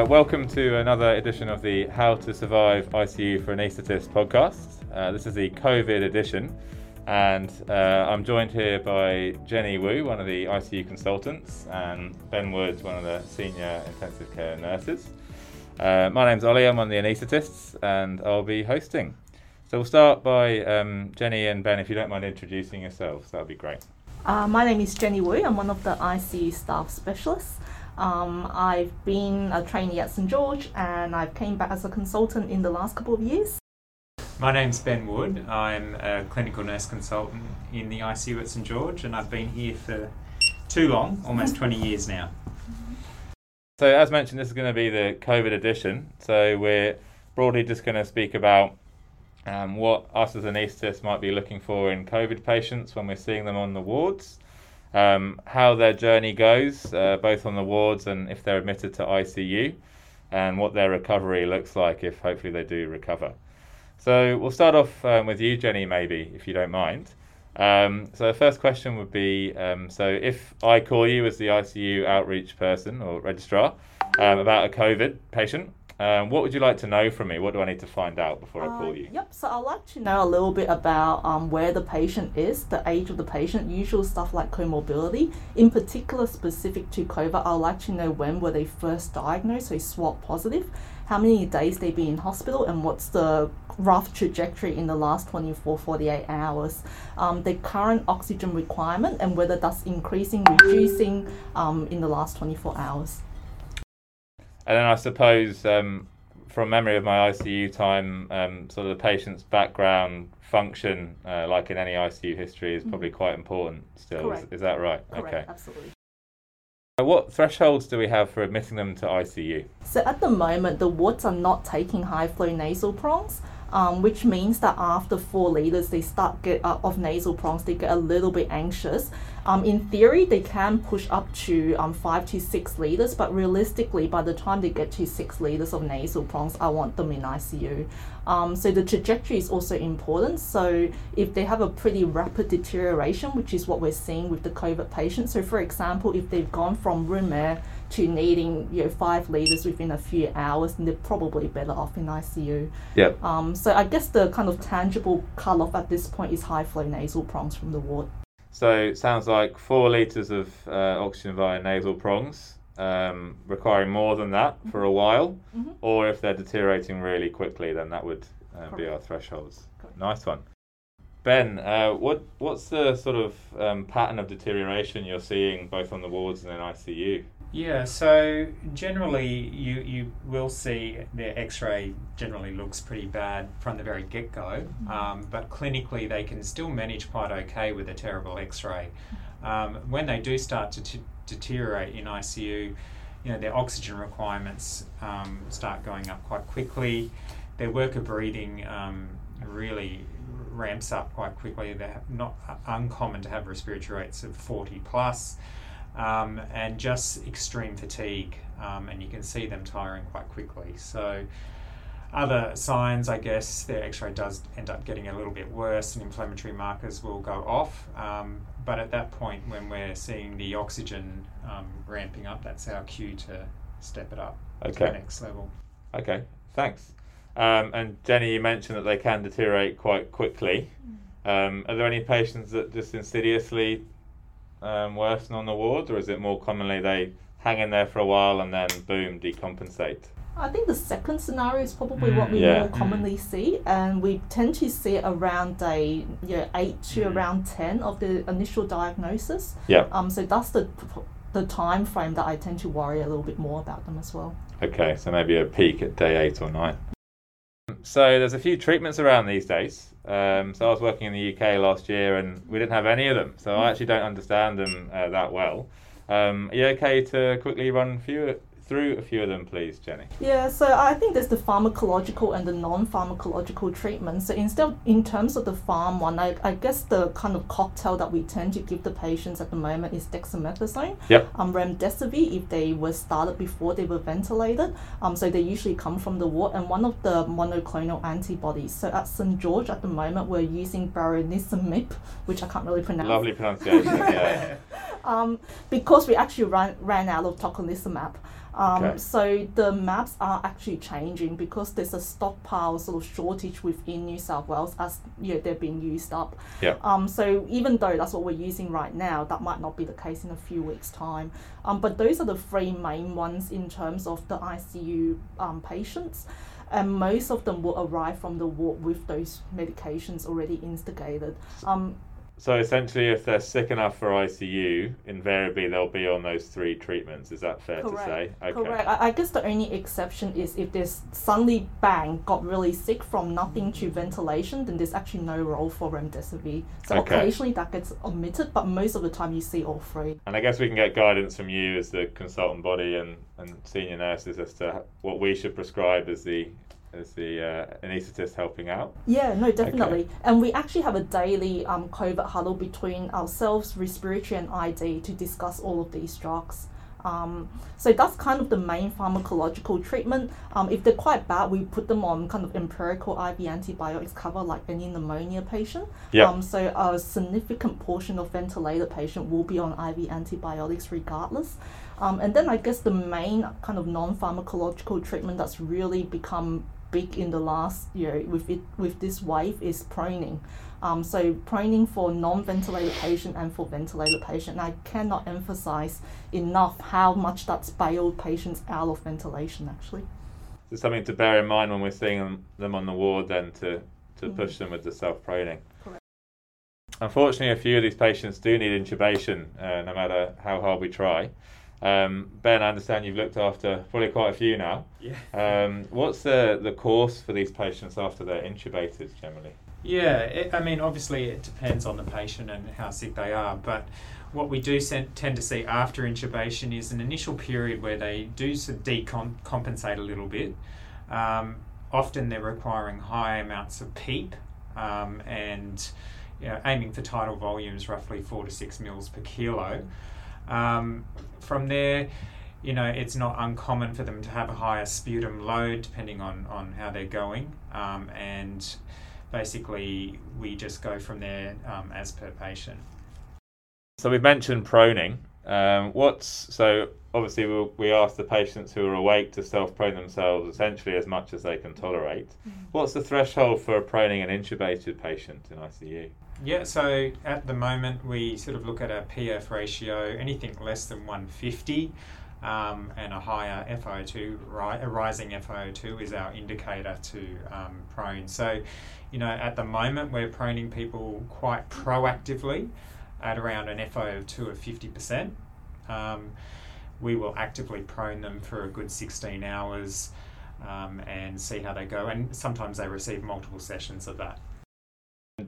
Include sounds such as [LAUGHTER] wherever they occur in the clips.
Uh, welcome to another edition of the How to Survive ICU for Anaesthetist podcast. Uh, this is the COVID edition, and uh, I'm joined here by Jenny Wu, one of the ICU consultants, and Ben Woods, one of the senior intensive care nurses. Uh, my name's Ollie, I'm one of the anaesthetists, and I'll be hosting. So we'll start by um, Jenny and Ben, if you don't mind introducing yourselves, that would be great. Uh, my name is Jenny Wu. I'm one of the ICU staff specialists. Um, I've been a trainee at St George and I've came back as a consultant in the last couple of years. My name's Ben Wood. I'm a clinical nurse consultant in the ICU at St George and I've been here for too long, almost 20 years now. So, as mentioned, this is going to be the COVID edition. So, we're broadly just going to speak about um, what us as anaesthetists might be looking for in COVID patients when we're seeing them on the wards um, how their journey goes, uh, both on the wards and if they're admitted to ICU, and what their recovery looks like if hopefully they do recover. So we'll start off um, with you, Jenny, maybe, if you don't mind. Um, so the first question would be, um, so if I call you as the ICU outreach person or registrar um, about a COVID patient, um, what would you like to know from me? What do I need to find out before uh, I call you? Yep, so I'd like to know a little bit about um, where the patient is, the age of the patient, usual stuff like comorbidity. In particular, specific to COVID, I'd like to know when were they first diagnosed, so swab positive, how many days they've been in hospital, and what's the rough trajectory in the last 24, 48 hours. Um, the current oxygen requirement and whether that's increasing, reducing um, in the last 24 hours. And then I suppose um, from memory of my ICU time, um, sort of the patient's background function, uh, like in any ICU history, is probably mm-hmm. quite important still. Is, is, that right? Correct, okay. Absolutely. What thresholds do we have for admitting them to ICU? So at the moment, the wards are not taking high flow nasal prongs um, which means that after four liters, they start get uh, of nasal prongs, they get a little bit anxious. Um, in theory, they can push up to um, five to six liters, but realistically, by the time they get to six liters of nasal prongs, I want them in ICU. Um, so the trajectory is also important. So if they have a pretty rapid deterioration, which is what we're seeing with the COVID patients, so for example, if they've gone from room air to needing you know five liters within a few hours, and they're probably better off in ICU. Yeah. Um, so I guess the kind of tangible cutoff at this point is high flow nasal prongs from the ward. So it sounds like four liters of uh, oxygen via nasal prongs. Um, requiring more than that mm-hmm. for a while, mm-hmm. or if they're deteriorating really quickly, then that would uh, be our thresholds. Correct. Nice one. Ben, uh, what what's the sort of um, pattern of deterioration you're seeing both on the wards and in ICU? Yeah, so generally you, you will see their x ray generally looks pretty bad from the very get go, mm-hmm. um, but clinically they can still manage quite okay with a terrible x ray. Um, when they do start to t- deteriorate in ICU, you know, their oxygen requirements um, start going up quite quickly, their worker breathing um, really ramps up quite quickly. They're not uncommon to have respiratory rates of 40 plus um, and just extreme fatigue, um, and you can see them tiring quite quickly. So, other signs, I guess, their x ray does end up getting a little bit worse, and inflammatory markers will go off. Um, but at that point, when we're seeing the oxygen um, ramping up, that's our cue to step it up okay. to the next level. Okay, thanks. Um, and Jenny, you mentioned that they can deteriorate quite quickly. Mm. Um, are there any patients that just insidiously um, worsen on the wards, or is it more commonly they hang in there for a while and then boom decompensate? I think the second scenario is probably mm, what we yeah. more commonly see, and we tend to see it around day yeah, eight to mm. around ten of the initial diagnosis. Yeah. Um. So that's the the time frame that I tend to worry a little bit more about them as well. Okay, so maybe a peak at day eight or nine. So there's a few treatments around these days. Um, so I was working in the UK last year, and we didn't have any of them. So I actually don't understand them uh, that well. Um, are you okay to quickly run through through a few of them, please, Jenny? Yeah, so I think there's the pharmacological and the non-pharmacological treatment. So instead, of, in terms of the pharm one, I, I guess the kind of cocktail that we tend to give the patients at the moment is dexamethasone, yep. um, remdesivir if they were started before they were ventilated. Um, so they usually come from the ward, and one of the monoclonal antibodies. So at St George at the moment, we're using baricitinib, which I can't really pronounce. Lovely pronunciation, yeah. [LAUGHS] um, because we actually ran, ran out of tocilizumab. Um, Okay. So the mabs are actually changing because there's a stockpile sort of shortage within New South Wales as you know, they're being used up. Yeah. Um, so even though that's what we're using right now, that might not be the case in a few weeks' time. Um, but those are the three main ones in terms of the ICU um, patients. And most of them will arrive from the ward with those medications already instigated. Um, So essentially, if they're sick enough for ICU, invariably they'll be on those three treatments. Is that fair to say? Correct. Correct. I, I guess the only exception is if there's suddenly bang got really sick from nothing to ventilation, then there's actually no role for remdesivir. So Okay. occasionally that gets omitted, but most of the time you see all three. And I guess we can get guidance from you as the consultant body and, and senior nurses as to what we should prescribe as the as the uh, anaesthetist helping out. Yeah, no, definitely. And we actually have a daily um, COVID huddle between ourselves, respiratory, and ID to discuss all of these drugs. Um, so that's kind of the main pharmacological treatment. Um, if they're quite bad, we put them on kind of empirical IV antibiotics cover like any pneumonia patient. Yeah. Um, so a significant portion of ventilated patient will be on IV antibiotics regardless. Um, and then I guess the main kind of non-pharmacological treatment that's really become big in the last year with it with this wave is proning. Um, so proning for non-ventilated patient and for ventilated patient. And I cannot emphasize enough how much that's bailed patients out of ventilation actually. So something to bear in mind when we're seeing them, on the ward then to, to push them with the self-proning. Correct. Unfortunately, a few of these patients do need intubation, uh, no matter how hard we try. Um, ben, I understand you've looked after probably quite a few now. Yeah. Um, what's the, the course for these patients after they're intubated generally? Yeah, it, I mean, obviously it depends on the patient and how sick they are, but what we do tend to see after intubation is an initial period where they do s- decompensate a little bit. Um, often they're requiring high amounts of PEEP um, and you know, aiming for tidal volumes roughly four to six mils per kilo. Um, from there, you know, it's not uncommon for them to have a higher sputum load depending on, on how they're going. Um, and basically, we just go from there um, as per patient. So we've mentioned proning. Um, what's so obviously we we ask the patients who are awake to self-prone themselves essentially as much as they can tolerate. What's the threshold for proning an intubated patient in ICU? Yeah, so at the moment we sort of look at a PF ratio, anything less than 150 um, and a higher FiO2, ri- a rising FiO2 is our indicator to um, prone. So, you know, at the moment we're proning people quite proactively at around an FiO2 of 50%. Um, we will actively prone them for a good 16 hours um, and see how they go. And sometimes they receive multiple sessions of that.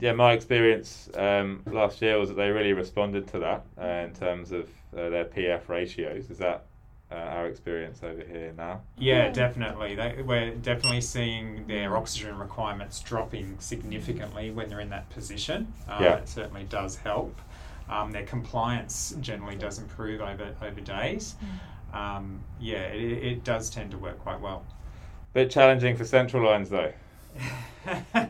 Yeah, my experience um, last year was that they really responded to that uh, in terms of uh, their PF ratios. Is that uh, our experience over here now? Yeah, Yeah. definitely. They, we're definitely seeing their oxygen requirements dropping significantly when they're in that position. Uh, Yeah. It certainly does help. Um, their compliance generally does improve over, over days. Um, yeah, it, it does tend to work quite well. Bit challenging for central lines though. [LAUGHS]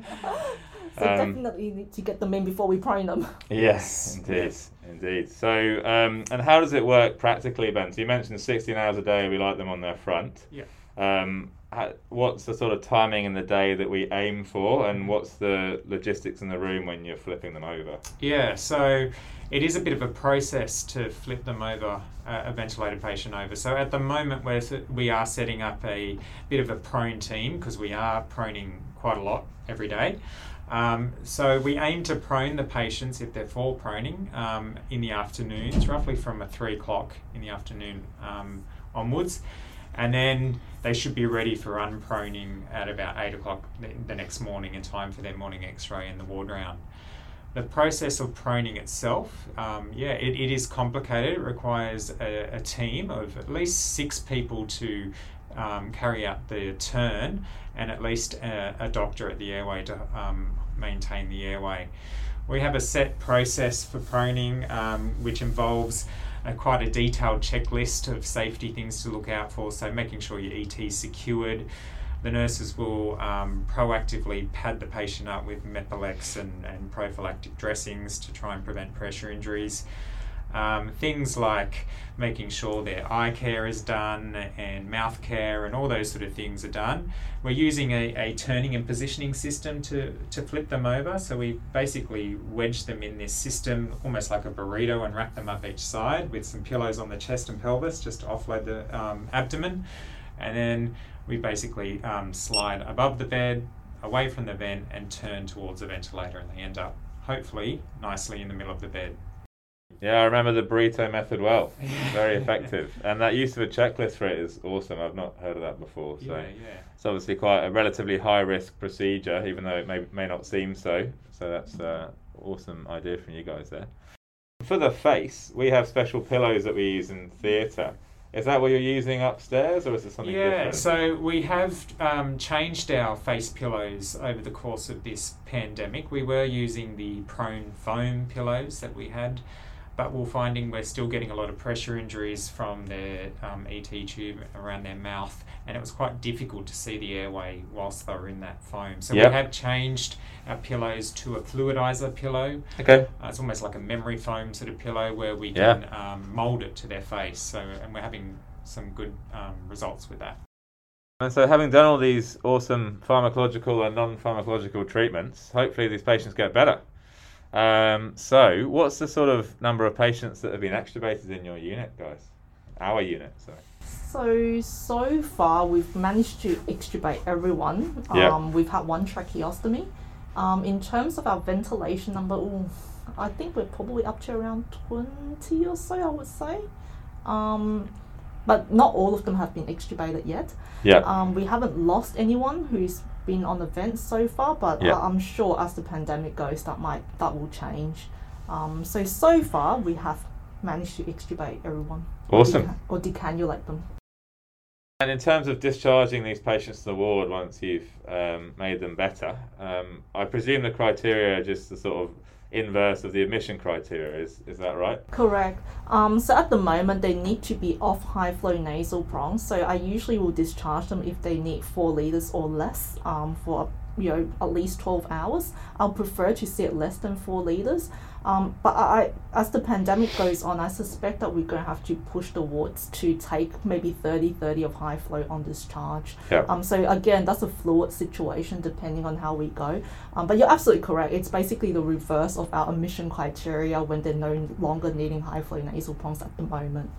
So Um, definitely need to get them in before we prone them. Yes, [LAUGHS] Yes, indeed, yes. indeed. So, um, and how does it work practically, Ben? So you mentioned 16 hours a day. We like them on their front. Yeah. Um, how, what's the sort of timing in the day that we aim for, and what's the logistics in the room when you're flipping them over? Yeah, so it is a bit of a process to flip them over, uh, a ventilated patient over. So at the moment, we're, we are setting up a bit of a prone team because we are proning quite a lot every day. Um, so we aim to prone the patients if they're fall proning um, in the afternoons, roughly from a three o'clock in the afternoon um, onwards, and then they should be ready for unproning at about eight o'clock the, next morning in time for their morning X-ray and the ward round. The process of proning itself, um, yeah, it, it is complicated. It requires a, a team of at least six people to um, carry out the turn and at least a, a doctor at the airway to um, maintain the airway. We have a set process for proning, um, which involves a, quite a detailed checklist of safety things to look out for. So, making sure your ET is secured. The nurses will um, proactively pad the patient up with Mepilex and, and prophylactic dressings to try and prevent pressure injuries. Um, things like making sure their eye care is done and mouth care and all those sort of things are done. We're using a, a turning and positioning system to, to flip them over. So we basically wedge them in this system almost like a burrito and wrap them up each side with some pillows on the chest and pelvis just to offload the um, abdomen. And then we basically um, slide above the bed, away from the vent, and turn towards the ventilator, and they end up hopefully nicely in the middle of the bed. Yeah, I remember the burrito method well. [LAUGHS] Very effective. And that use of a checklist for it is awesome. I've not heard of that before. So Yeah, yeah. it's obviously quite a relatively high risk procedure, even though it may, may not seem so. So that's uh, awesome idea from you guys there. For the face, we have special pillows that we use in theatre. Is that what you're using upstairs, or is it something Yeah, different? so we have um, changed our face pillows over the course of this pandemic. We were using the prone foam pillows that we had, but we're finding we're still getting a lot of pressure injuries from their um, ET tube around their mouth, and it was quite difficult to see the airway whilst they were in that foam. So Yep. we have changed our pillows to a fluidizer pillow. okay. Uh, it's almost like a memory foam sort of pillow where we Yeah. can um, mold it to their face. So, and we're having some good um, results with that. And so, having done all these awesome pharmacological and non pharmacological treatments, hopefully these patients get better. Um, so, what's the sort of number of patients that have been extubated in your unit, guys? Our unit, sorry. So so far we've managed to extubate everyone. Um, we've had one tracheostomy. Um, in terms of our ventilation number, ooh, I think we're probably up to around twenty or so. I would say. Um, but not all of them have been extubated yet. Yeah. Um, we haven't lost anyone who's been on the vent so far, but Yeah. I'm sure as the pandemic goes, that might that will change. Um, so so far we have managed to extubate everyone. or Awesome. or decannulate them. And in terms of discharging these patients to the ward once you've um, made them better, um, I presume the criteria are just the sort of inverse of the admission criteria. Is is that right? Correct. Um, so at the moment, they need to be off high flow nasal prongs. So I usually will discharge them if they need four liters or less um, for you know at least 12 hours. I'll prefer to see it less than four liters. Um, but I, as the pandemic goes on, I suspect that we're going to have to push the wards to take maybe 30 30 of high flow on discharge. Yeah. Um, so again, that's a fluid situation depending on how we go. Um, but you're absolutely correct. It's basically the reverse of our admission criteria when they're no longer needing high flow nasal prongs at the moment.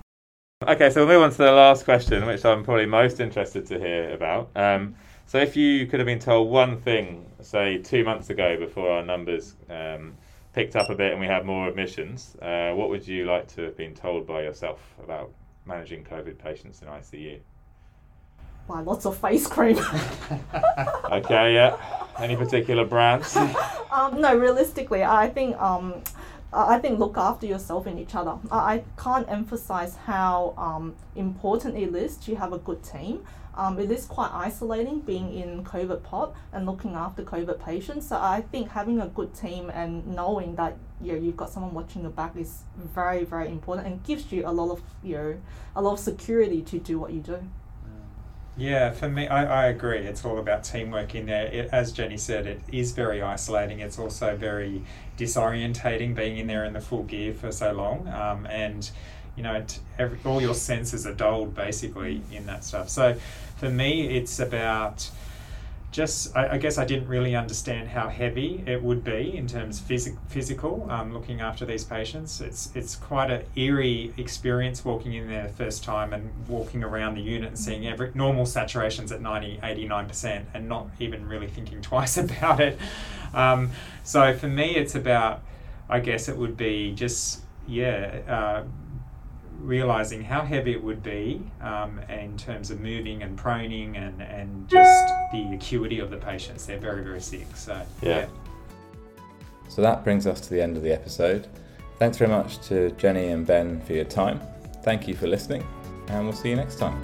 Okay, so we'll move on to the last question, which I'm probably most interested to hear about. Um, so, if you could have been told one thing, say two months ago, before our numbers um, picked up a bit and we had more admissions, uh, what would you like to have been told by yourself about managing COVID patients in ICU? Buy lots of face cream. [LAUGHS] Okay, yeah. Any particular brands? [LAUGHS] um, no, realistically, I think um, I think look after yourself and each other. I, I can't emphasize how um, important it is to have a good team. Um, it is quite isolating being in COVID pod and looking after COVID patients. So I think having a good team and knowing that you know, you've got someone watching your back is very very important and gives you a lot of you know a lot of security to do what you do. Yeah, for me, I, I agree. It's all about teamwork in there. It, as Jenny said, it is very isolating. It's also very disorientating being in there in the full gear for so long. Um, and, you know, t- every, all your senses are dulled basically in that stuff. So for me, it's about just, I, I guess I didn't really understand how heavy it would be in terms physic, physical, um, looking after these patients. It's, it's quite an eerie experience walking in there the first time and walking around the unit and seeing every normal saturations at 90, 89% and not even really thinking [LAUGHS] twice about it. Um, so for me, it's about, I guess it would be just, yeah, uh, realizing how heavy it would be um, in terms of moving and proning and, and just the acuity of the patients. They're very, very sick. So, Yeah. So that brings us to the end of the episode. Thanks very much to Jenny and Ben for your time. Thank you for listening, and we'll see you next time.